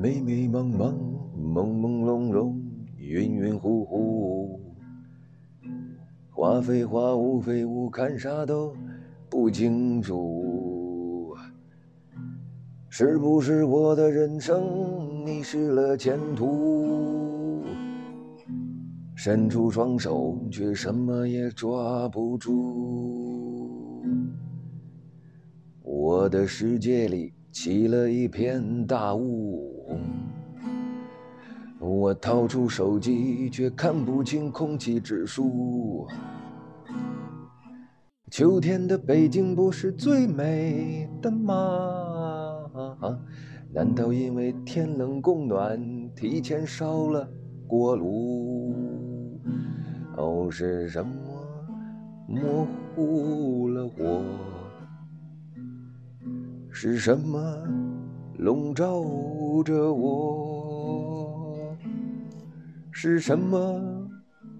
迷迷茫茫，朦朦胧胧，晕晕乎乎。花非花，雾非雾，看啥都不清楚。是不是我的人生迷失了前途？伸出双手，却什么也抓不住。我的世界里起了一片大雾，我掏出手机，却看不清空气指数。秋天的北京不是最美的吗？难道因为天冷供暖提前烧了锅炉？哦，是什么模糊了我？是什么笼罩着我？是什么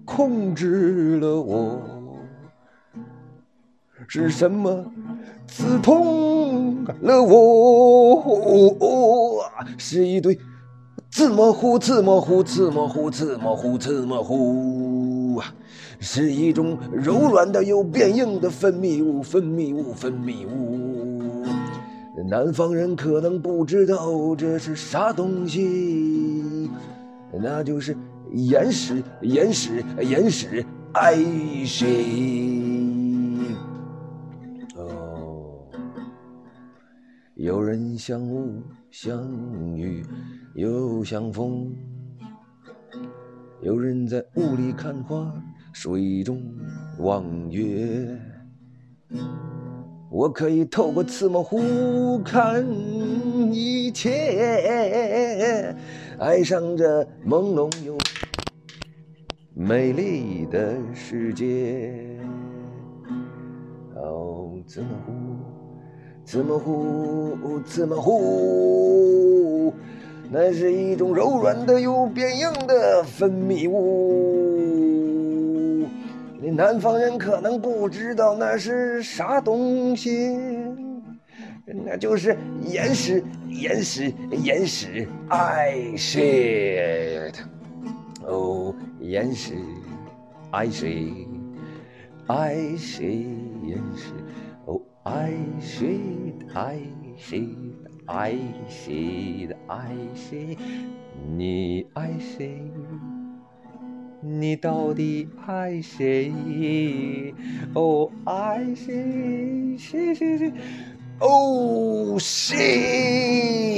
控制了我？是什么刺痛了我？是一堆字模糊，字模糊，字模糊，字模糊，字模糊，是一种柔软的又变硬的分泌物，分泌物，分泌物。南方人可能不知道这是啥东西，那就是岩石，岩石，岩石，爱谁？哦，有人像雾，像雨，又像风。有人在雾里看花，水中望月。我可以透过刺模糊看一切，爱上这朦胧又美丽的世界。哦，刺模糊，刺模糊，刺模糊，那是一种柔软的又变硬的分泌物。南方人可能不知道那是啥东西，那就是岩石，岩石，岩石，I shit，哦，岩石，I shit，I shit，岩石，哦，I shit，I shit，I shit，I shit，你爱谁？你到底爱谁？哦，爱谁？谁谁谁？哦，谁？